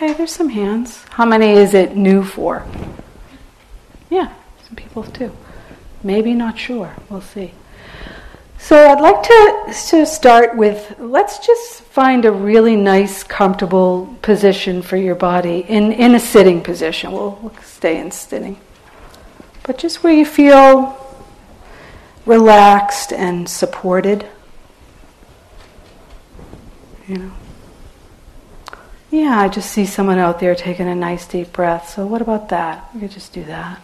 Okay, there's some hands. How many is it new for? Yeah, some people too. Maybe not sure. We'll see. So I'd like to, to start with let's just find a really nice, comfortable position for your body in, in a sitting position. We'll, we'll stay in sitting. But just where you feel relaxed and supported. You know. Yeah, I just see someone out there taking a nice deep breath. So, what about that? We could just do that.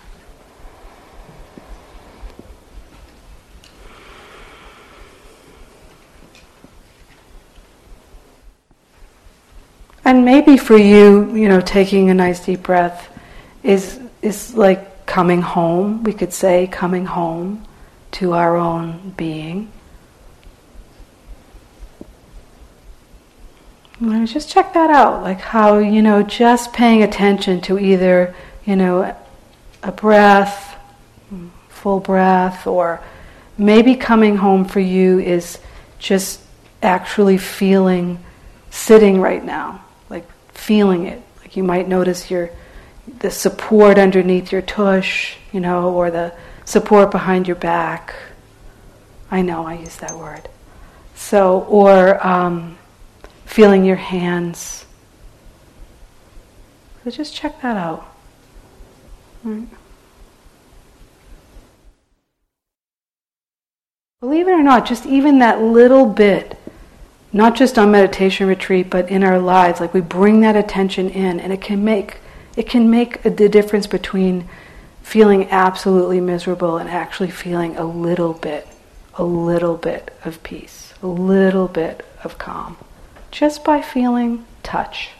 And maybe for you, you know, taking a nice deep breath is is like coming home. We could say coming home to our own being. Just check that out, like how, you know, just paying attention to either, you know, a breath, full breath, or maybe coming home for you is just actually feeling sitting right now like feeling it. Like you might notice your the support underneath your tush, you know, or the support behind your back. I know I use that word. So, or um, feeling your hands. So just check that out. Right. Believe it or not, just even that little bit not just on meditation retreat, but in our lives. Like we bring that attention in, and it can make it can make the difference between feeling absolutely miserable and actually feeling a little bit, a little bit of peace, a little bit of calm, just by feeling touch.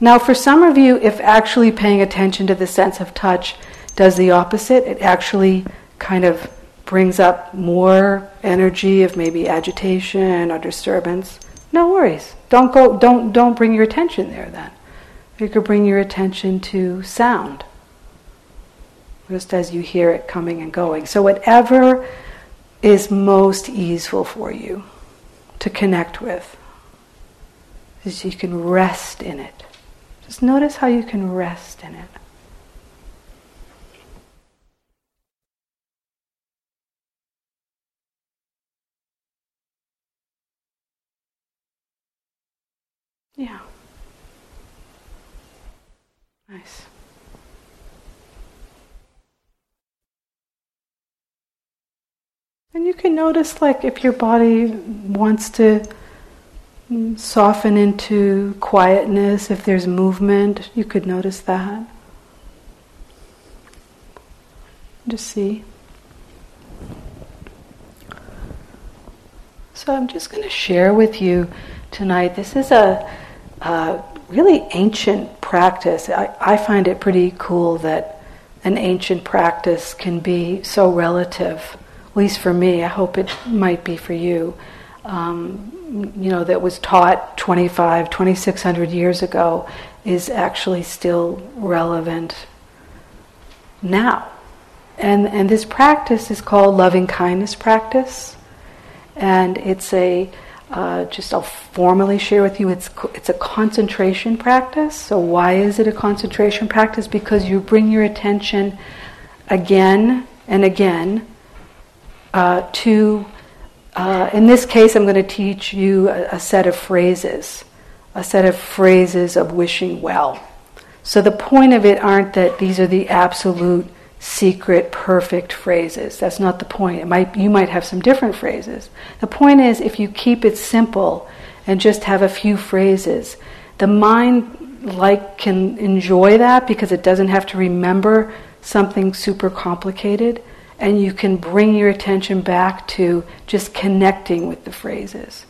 Now, for some of you, if actually paying attention to the sense of touch does the opposite, it actually kind of brings up more energy of maybe agitation or disturbance, no worries. Don't go don't don't bring your attention there then. You could bring your attention to sound. Just as you hear it coming and going. So whatever is most easeful for you to connect with. Is you can rest in it. Just notice how you can rest in it. Yeah. Nice. And you can notice, like, if your body wants to soften into quietness, if there's movement, you could notice that. Just see. So I'm just going to share with you tonight. This is a uh, really ancient practice. I, I find it pretty cool that an ancient practice can be so relative, at least for me. I hope it might be for you. Um, you know, that was taught 25, 2600 years ago is actually still relevant now. And, and this practice is called loving kindness practice. And it's a uh, just I'll formally share with you it's it's a concentration practice. So why is it a concentration practice? Because you bring your attention again and again uh, to. Uh, in this case, I'm going to teach you a, a set of phrases, a set of phrases of wishing well. So the point of it aren't that these are the absolute secret, perfect phrases. That's not the point. Might, you might have some different phrases. The point is, if you keep it simple and just have a few phrases, the mind like can enjoy that because it doesn't have to remember something super complicated, and you can bring your attention back to just connecting with the phrases.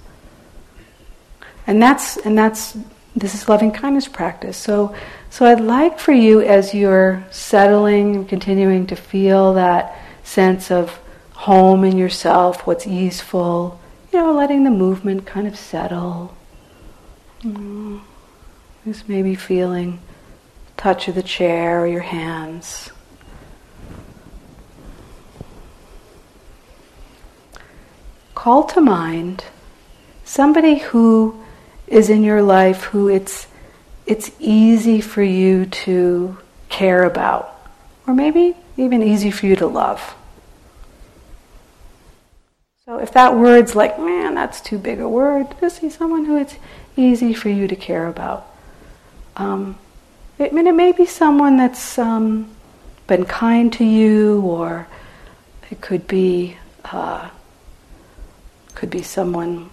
And that's and that's this is loving kindness practice. So so I'd like for you, as you're settling and continuing to feel that sense of home in yourself, what's easeful, you know, letting the movement kind of settle. Mm-hmm. Just maybe feeling touch of the chair or your hands. Call to mind somebody who is in your life who it's it's easy for you to care about, or maybe even easy for you to love. So if that word's like, man, that's too big a word, just see someone who it's easy for you to care about. Um, I mean, it may be someone that's um, been kind to you, or it could be uh, could be someone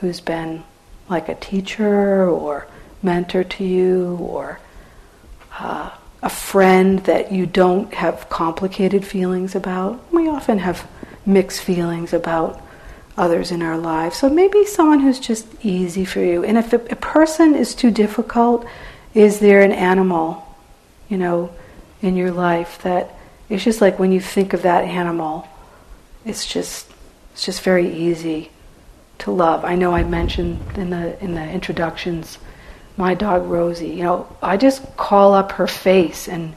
who's been like a teacher or mentor to you, or uh, a friend that you don't have complicated feelings about. We often have mixed feelings about others in our lives. So maybe someone who's just easy for you. And if a, a person is too difficult, is there an animal, you know, in your life that it's just like when you think of that animal, it's just it's just very easy to love. I know I mentioned in the in the introductions my dog Rosie. You know, I just call up her face and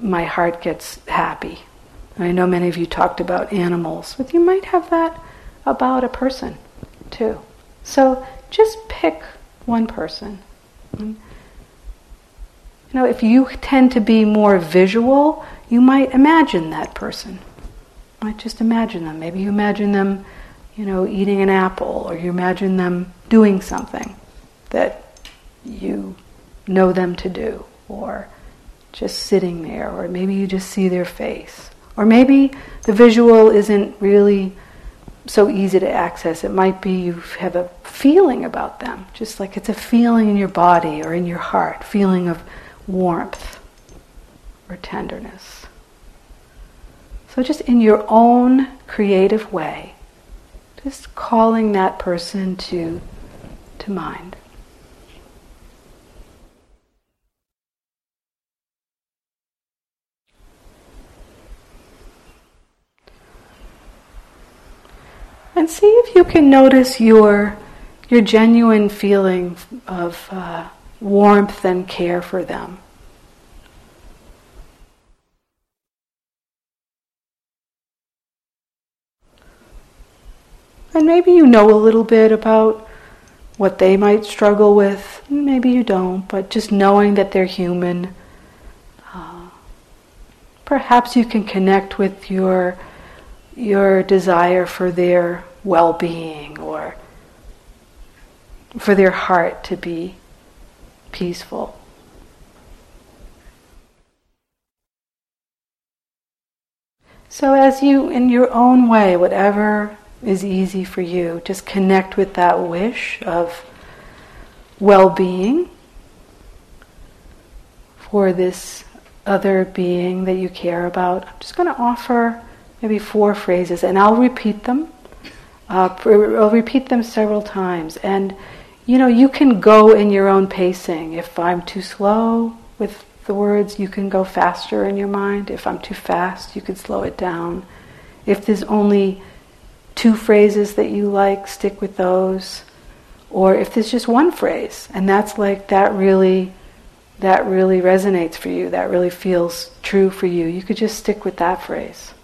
my heart gets happy. I know many of you talked about animals, but you might have that about a person too. So just pick one person. You know, if you tend to be more visual, you might imagine that person. You might just imagine them. Maybe you imagine them, you know, eating an apple, or you imagine them doing something that you know them to do, or just sitting there, or maybe you just see their face. Or maybe the visual isn't really so easy to access. It might be you have a feeling about them, just like it's a feeling in your body or in your heart, feeling of warmth or tenderness. So just in your own creative way, just calling that person to, to mind. and see if you can notice your your genuine feeling of uh, warmth and care for them. And maybe you know a little bit about what they might struggle with. Maybe you don't, but just knowing that they're human. Uh, perhaps you can connect with your your desire for their well being or for their heart to be peaceful. So, as you, in your own way, whatever is easy for you, just connect with that wish of well being for this other being that you care about. I'm just going to offer maybe four phrases, and I'll repeat them uh, I'll repeat them several times. And, you know, you can go in your own pacing. If I'm too slow with the words, you can go faster in your mind. If I'm too fast, you can slow it down. If there's only two phrases that you like, stick with those. Or if there's just one phrase, and that's like, that really, that really resonates for you, that really feels true for you, you could just stick with that phrase.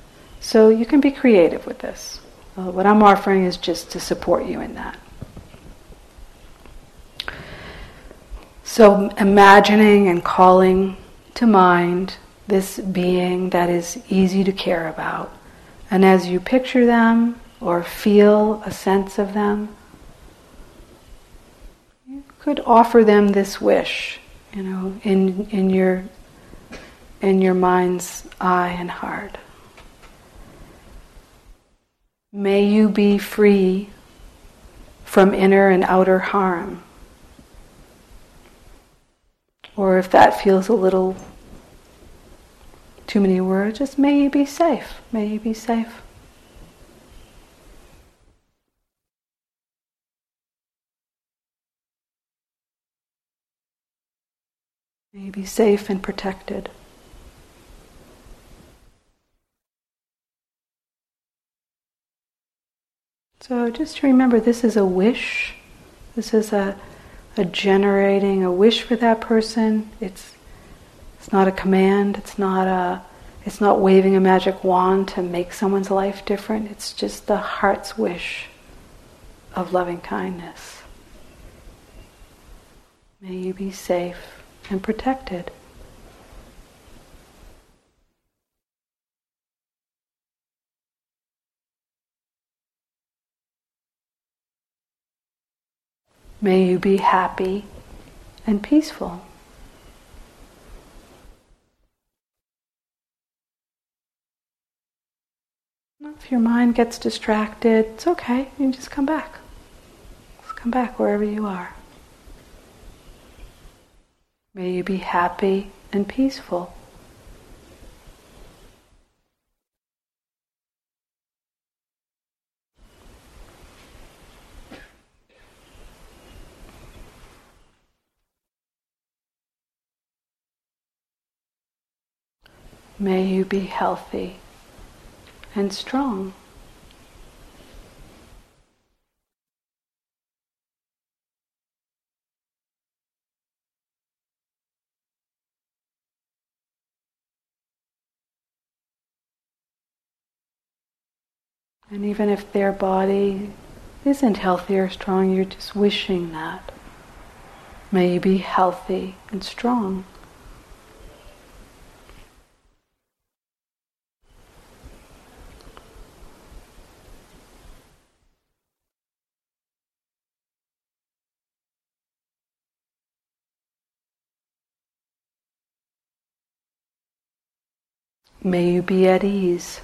So you can be creative with this. Uh, what I'm offering is just to support you in that. So, imagining and calling to mind this being that is easy to care about. And as you picture them or feel a sense of them, you could offer them this wish, you know, in, in, your, in your mind's eye and heart. May you be free from inner and outer harm. Or if that feels a little too many words, just may you be safe. May you be safe. May be safe and protected. So just remember this is a wish. This is a, a generating a wish for that person. It's it's not a command, it's not a it's not waving a magic wand to make someone's life different. It's just the heart's wish of loving kindness. May you be safe and protected. May you be happy and peaceful. If your mind gets distracted, it's okay. You just come back. Just come back wherever you are. May you be happy and peaceful. May you be healthy and strong. And even if their body isn't healthy or strong, you're just wishing that. May you be healthy and strong. May you be at ease.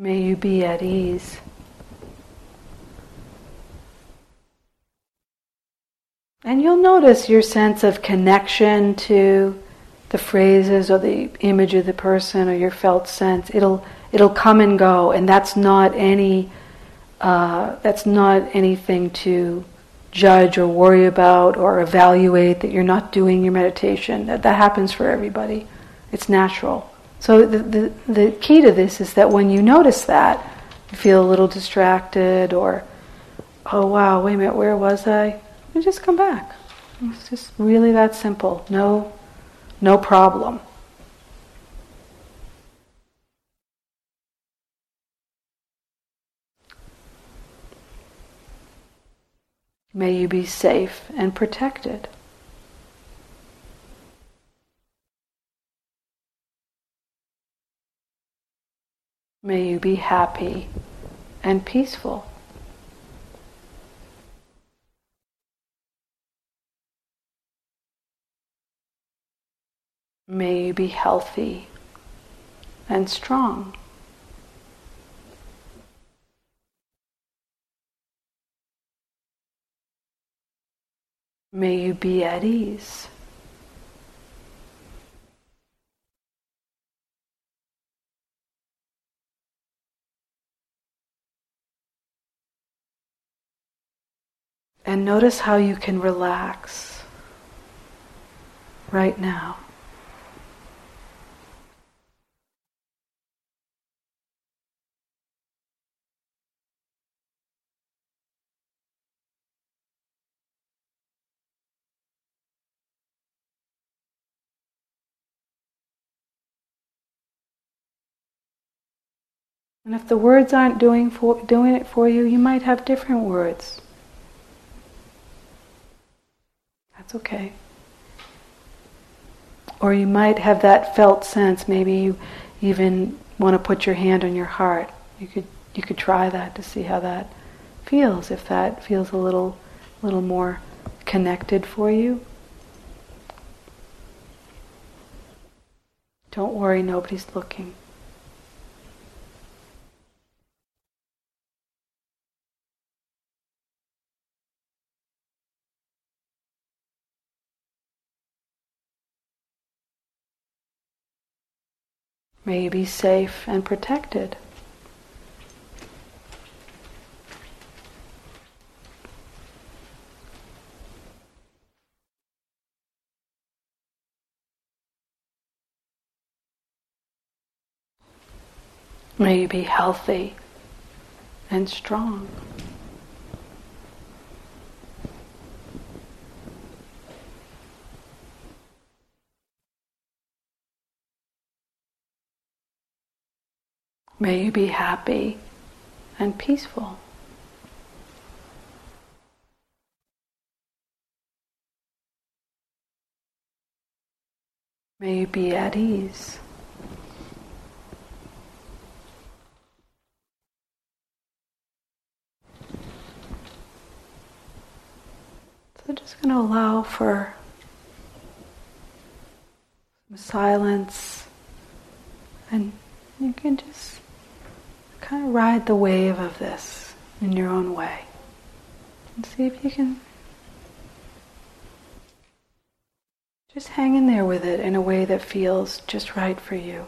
May you be at ease. And you'll notice your sense of connection to the phrases or the image of the person or your felt sense. It'll it'll come and go, and that's not any uh, that's not anything to judge or worry about or evaluate that you're not doing your meditation. That, that happens for everybody. It's natural. So the, the, the key to this is that when you notice that, you feel a little distracted or, oh wow, wait a minute, where was I? Just come back. It's just really that simple. No, no problem. May you be safe and protected. May you be happy and peaceful. May you be healthy and strong. May you be at ease. And notice how you can relax right now. And if the words aren't doing, for, doing it for you, you might have different words. That's okay. Or you might have that felt sense, maybe you even want to put your hand on your heart. You could you could try that to see how that feels, if that feels a little little more connected for you. Don't worry, nobody's looking. May you be safe and protected. May you be healthy and strong. May you be happy and peaceful. May you be at ease. So just going to allow for some silence and you can just kind of ride the wave of this in your own way and see if you can just hang in there with it in a way that feels just right for you.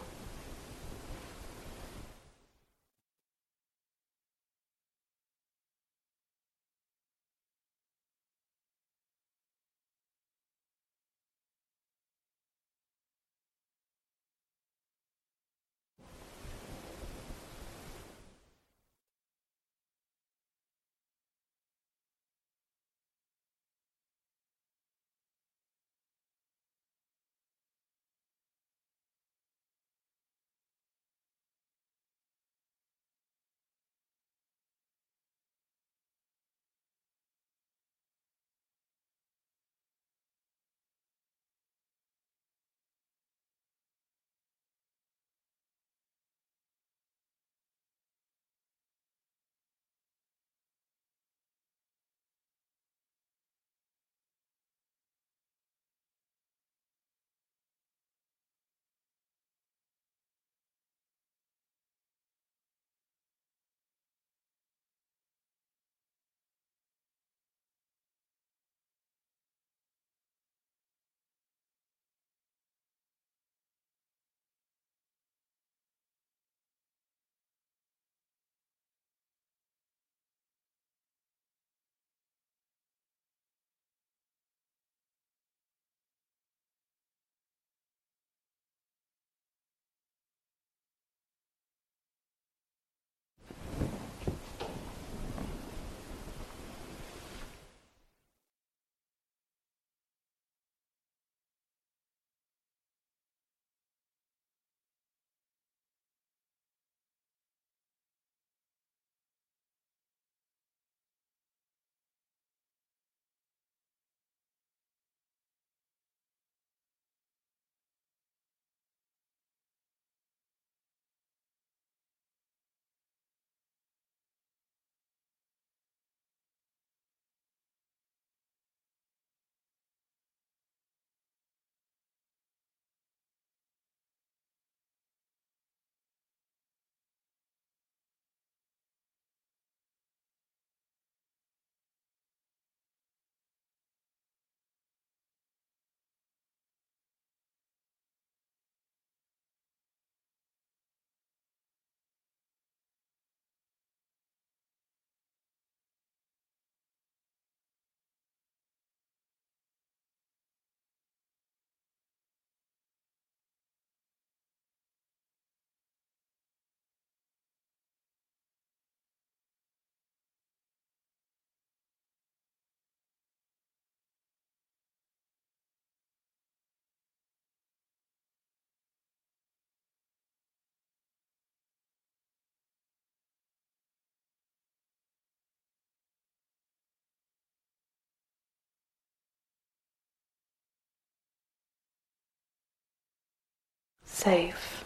Safe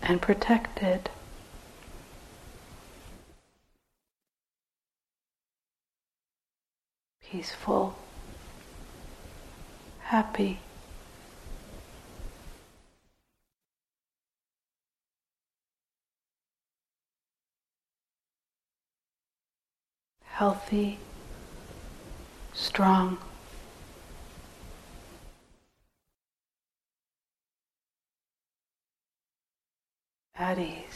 and protected. Peaceful, happy. Healthy, strong. At ease.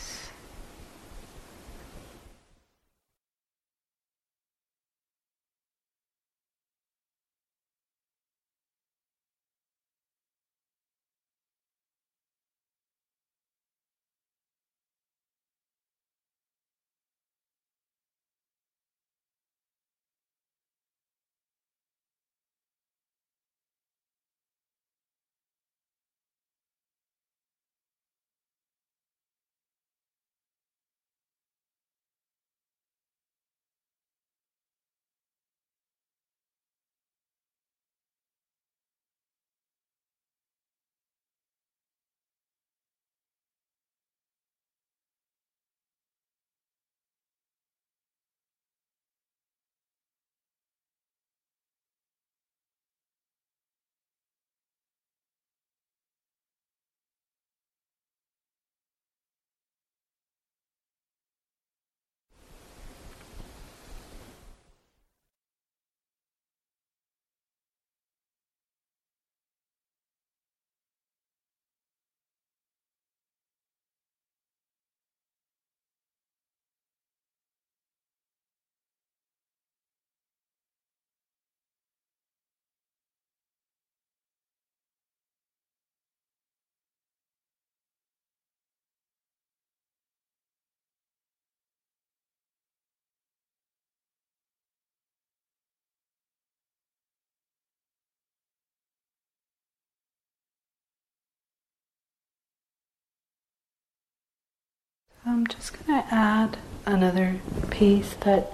I'm just going to add another piece that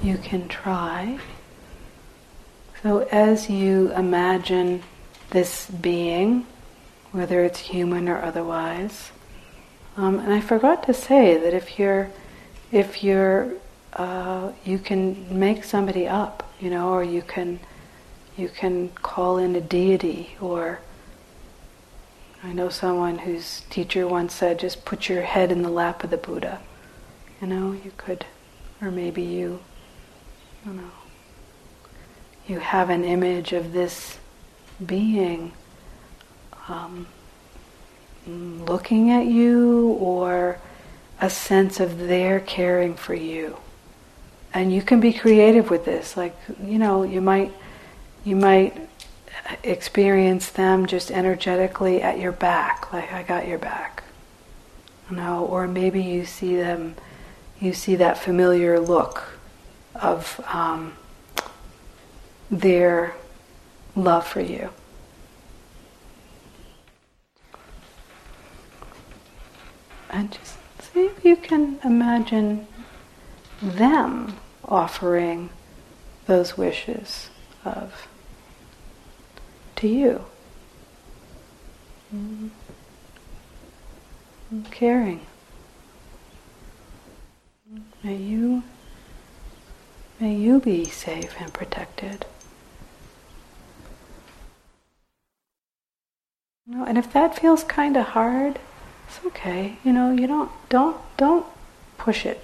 you can try. So, as you imagine this being, whether it's human or otherwise, um, and I forgot to say that if you're, if you're, uh, you can make somebody up, you know, or you can, you can call in a deity, or I know someone whose teacher once said, just put your head in the lap of the Buddha. You know, you could, or maybe you, I don't know, you have an image of this being um, looking at you or a sense of their caring for you. And you can be creative with this. Like, you know, you might, you might experience them just energetically at your back, like I got your back. You know, or maybe you see them, you see that familiar look of um, their love for you. And just see if you can imagine them offering those wishes of to you. Mm. Caring. May you may you be safe and protected. Know, and if that feels kind of hard, it's okay. You know, you don't don't don't push it.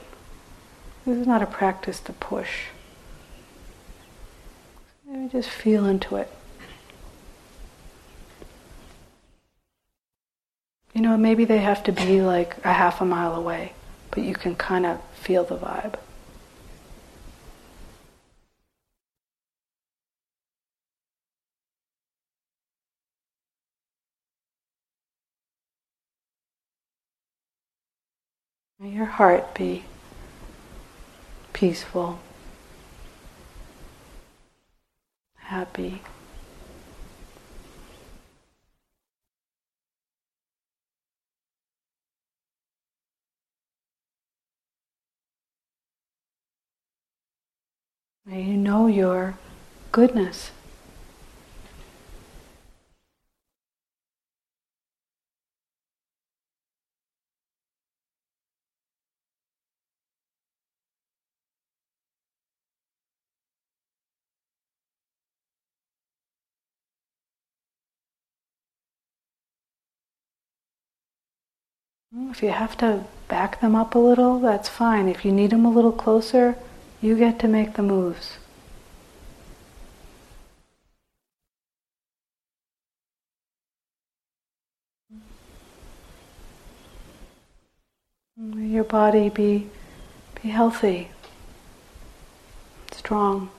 This is not a practice to push. Maybe just feel into it. You know, maybe they have to be like a half a mile away, but you can kind of feel the vibe. May your heart be peaceful, happy. May you know your goodness. If you have to back them up a little, that's fine. If you need them a little closer, you get to make the moves. May your body be, be healthy, strong.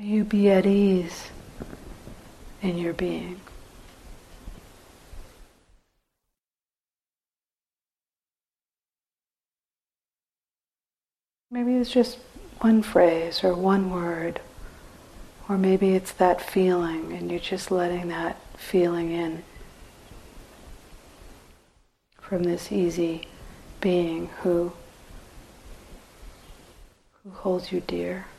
May you be at ease in your being. Maybe it's just one phrase or one word, or maybe it's that feeling and you're just letting that feeling in from this easy being who who holds you dear.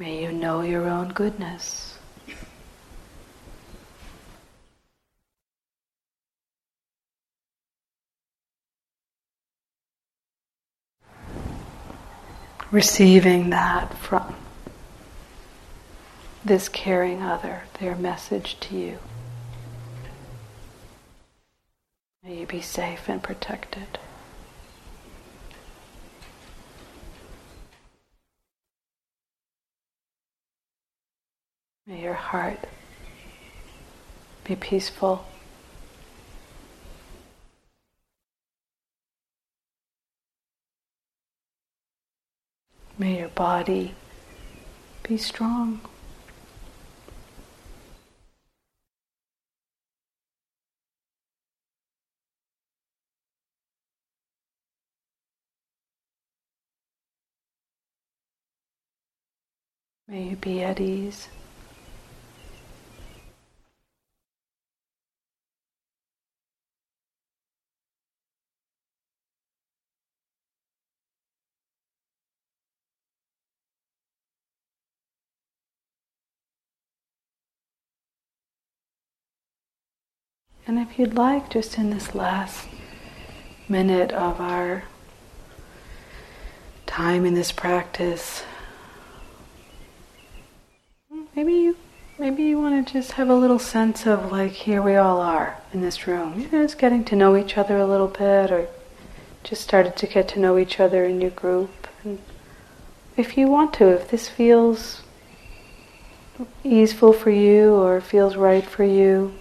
May you know your own goodness. Receiving that from this caring other, their message to you. May you be safe and protected. May your heart be peaceful. May your body be strong. May you be at ease. And if you'd like, just in this last minute of our time in this practice, maybe you maybe you want to just have a little sense of like here we all are in this room. You know, just getting to know each other a little bit, or just started to get to know each other in your group. And if you want to, if this feels easeful for you or feels right for you,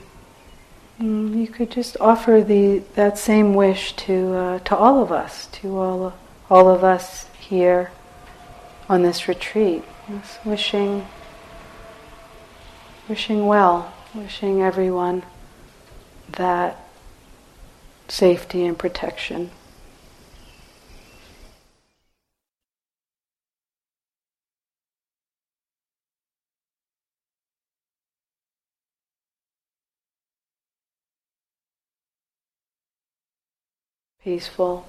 could just offer the that same wish to uh, to all of us, to all all of us here on this retreat. Just wishing wishing well, wishing everyone that safety and protection. Peaceful.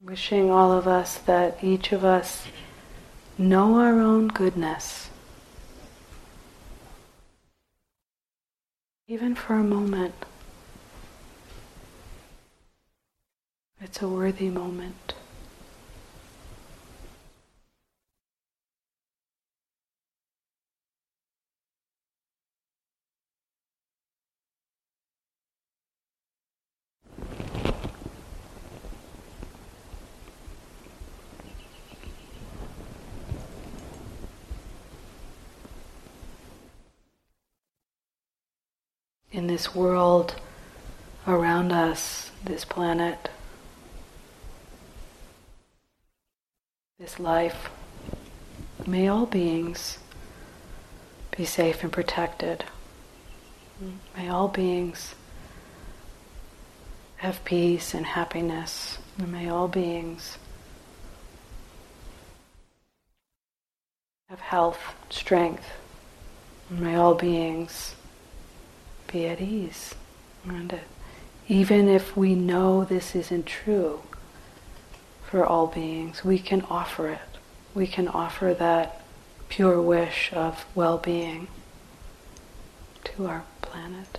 Wishing all of us that each of us know our own goodness. Even for a moment. It's a worthy moment. in this world around us, this planet, this life, may all beings be safe and protected. May all beings have peace and happiness. And may all beings have health, strength. And may all beings be at ease it. Even if we know this isn't true for all beings, we can offer it. We can offer that pure wish of well being to our planet.